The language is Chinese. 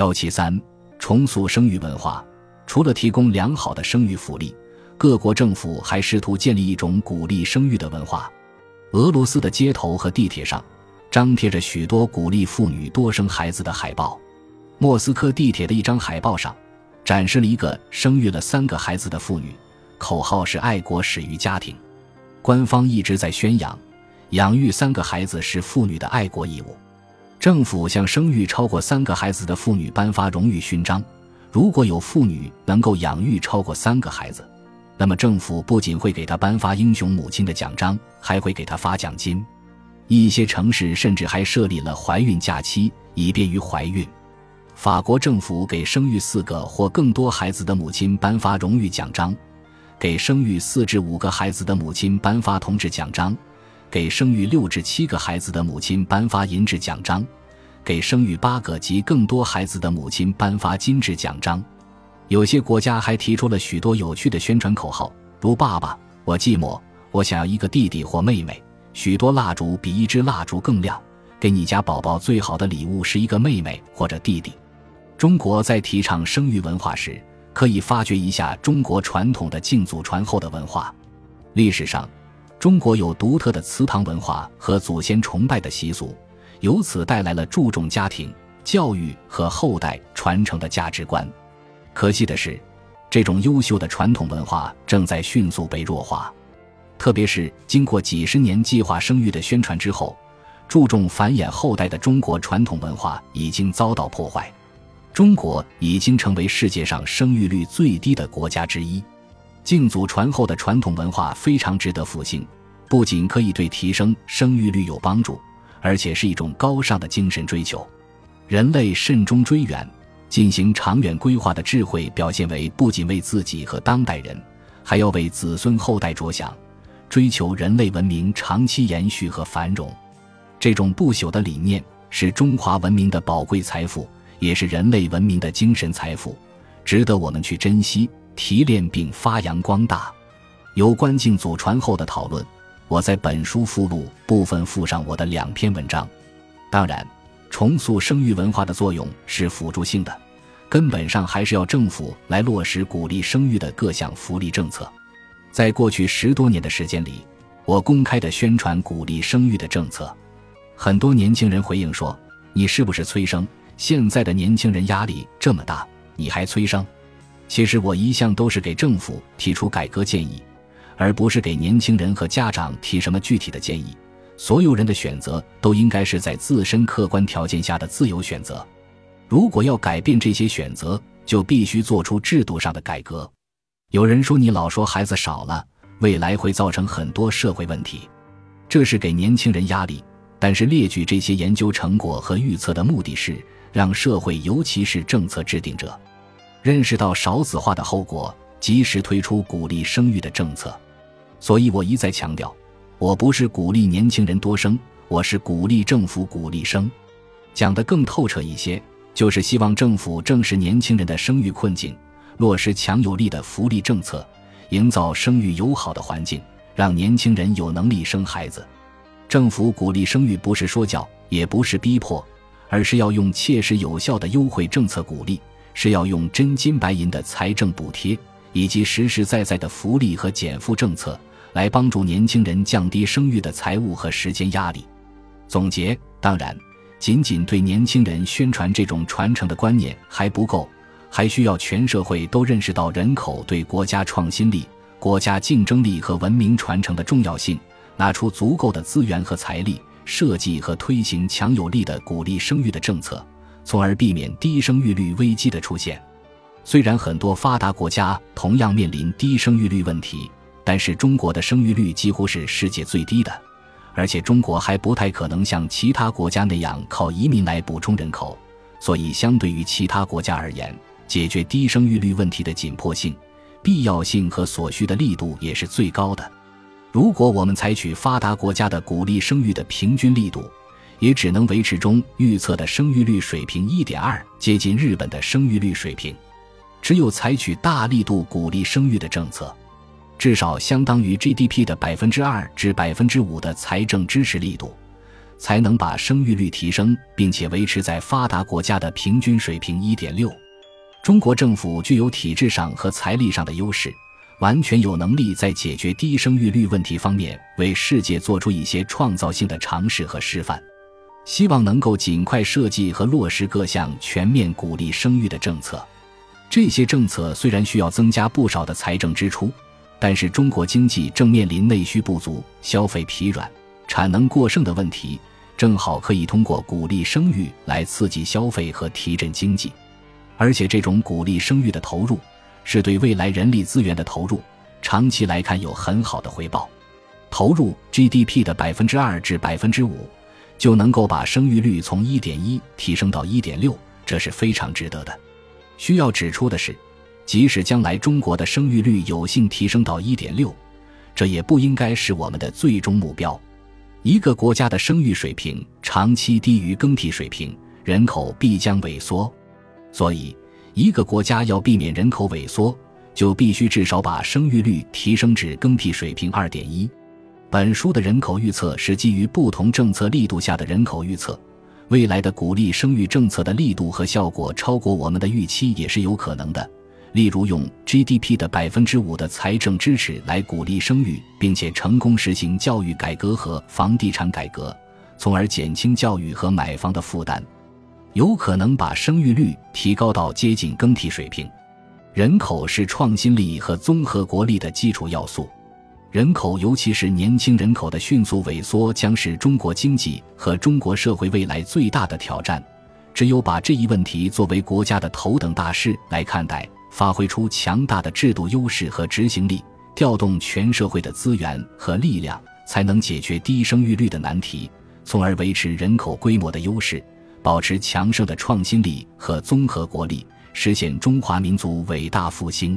幺七三，重塑生育文化。除了提供良好的生育福利，各国政府还试图建立一种鼓励生育的文化。俄罗斯的街头和地铁上张贴着许多鼓励妇女多生孩子的海报。莫斯科地铁的一张海报上展示了一个生育了三个孩子的妇女，口号是“爱国始于家庭”。官方一直在宣扬，养育三个孩子是妇女的爱国义务。政府向生育超过三个孩子的妇女颁发荣誉勋章。如果有妇女能够养育超过三个孩子，那么政府不仅会给她颁发英雄母亲的奖章，还会给她发奖金。一些城市甚至还设立了怀孕假期，以便于怀孕。法国政府给生育四个或更多孩子的母亲颁发荣誉奖章，给生育四至五个孩子的母亲颁发同志奖章，给生育六至七个孩子的母亲颁发银质奖章。给生育八个及更多孩子的母亲颁发金质奖章，有些国家还提出了许多有趣的宣传口号，如“爸爸，我寂寞，我想要一个弟弟或妹妹”。许多蜡烛比一支蜡烛更亮。给你家宝宝最好的礼物是一个妹妹或者弟弟。中国在提倡生育文化时，可以发掘一下中国传统的敬祖传后的文化。历史上，中国有独特的祠堂文化和祖先崇拜的习俗。由此带来了注重家庭教育和后代传承的价值观。可惜的是，这种优秀的传统文化正在迅速被弱化。特别是经过几十年计划生育的宣传之后，注重繁衍后代的中国传统文化已经遭到破坏。中国已经成为世界上生育率最低的国家之一。敬祖传后的传统文化非常值得复兴，不仅可以对提升生育率有帮助。而且是一种高尚的精神追求，人类慎终追远、进行长远规划的智慧，表现为不仅为自己和当代人，还要为子孙后代着想，追求人类文明长期延续和繁荣。这种不朽的理念是中华文明的宝贵财富，也是人类文明的精神财富，值得我们去珍惜、提炼并发扬光大。有关敬祖传后的讨论。我在本书附录部分附上我的两篇文章。当然，重塑生育文化的作用是辅助性的，根本上还是要政府来落实鼓励生育的各项福利政策。在过去十多年的时间里，我公开的宣传鼓励生育的政策，很多年轻人回应说：“你是不是催生？现在的年轻人压力这么大，你还催生？”其实我一向都是给政府提出改革建议。而不是给年轻人和家长提什么具体的建议。所有人的选择都应该是在自身客观条件下的自由选择。如果要改变这些选择，就必须做出制度上的改革。有人说你老说孩子少了，未来会造成很多社会问题，这是给年轻人压力。但是列举这些研究成果和预测的目的是让社会，尤其是政策制定者，认识到少子化的后果，及时推出鼓励生育的政策。所以我一再强调，我不是鼓励年轻人多生，我是鼓励政府鼓励生。讲得更透彻一些，就是希望政府正视年轻人的生育困境，落实强有力的福利政策，营造生育友好的环境，让年轻人有能力生孩子。政府鼓励生育不是说教，也不是逼迫，而是要用切实有效的优惠政策鼓励，是要用真金白银的财政补贴，以及实实在在的福利和减负政策。来帮助年轻人降低生育的财务和时间压力。总结：当然，仅仅对年轻人宣传这种传承的观念还不够，还需要全社会都认识到人口对国家创新力、国家竞争力和文明传承的重要性，拿出足够的资源和财力，设计和推行强有力的鼓励生育的政策，从而避免低生育率危机的出现。虽然很多发达国家同样面临低生育率问题。但是中国的生育率几乎是世界最低的，而且中国还不太可能像其他国家那样靠移民来补充人口，所以相对于其他国家而言，解决低生育率问题的紧迫性、必要性和所需的力度也是最高的。如果我们采取发达国家的鼓励生育的平均力度，也只能维持中预测的生育率水平一点二，接近日本的生育率水平。只有采取大力度鼓励生育的政策。至少相当于 GDP 的百分之二至百分之五的财政支持力度，才能把生育率提升，并且维持在发达国家的平均水平一点六。中国政府具有体制上和财力上的优势，完全有能力在解决低生育率问题方面为世界做出一些创造性的尝试和示范。希望能够尽快设计和落实各项全面鼓励生育的政策。这些政策虽然需要增加不少的财政支出，但是中国经济正面临内需不足、消费疲软、产能过剩的问题，正好可以通过鼓励生育来刺激消费和提振经济。而且，这种鼓励生育的投入是对未来人力资源的投入，长期来看有很好的回报。投入 GDP 的百分之二至百分之五。就能够把生育率从一点一提升到一点六，这是非常值得的。需要指出的是，即使将来中国的生育率有幸提升到一点六，这也不应该是我们的最终目标。一个国家的生育水平长期低于更替水平，人口必将萎缩。所以，一个国家要避免人口萎缩，就必须至少把生育率提升至更替水平二点一。本书的人口预测是基于不同政策力度下的人口预测，未来的鼓励生育政策的力度和效果超过我们的预期也是有可能的。例如，用 GDP 的百分之五的财政支持来鼓励生育，并且成功实行教育改革和房地产改革，从而减轻教育和买房的负担，有可能把生育率提高到接近更替水平。人口是创新力和综合国力的基础要素。人口，尤其是年轻人口的迅速萎缩，将是中国经济和中国社会未来最大的挑战。只有把这一问题作为国家的头等大事来看待，发挥出强大的制度优势和执行力，调动全社会的资源和力量，才能解决低生育率的难题，从而维持人口规模的优势，保持强盛的创新力和综合国力，实现中华民族伟大复兴。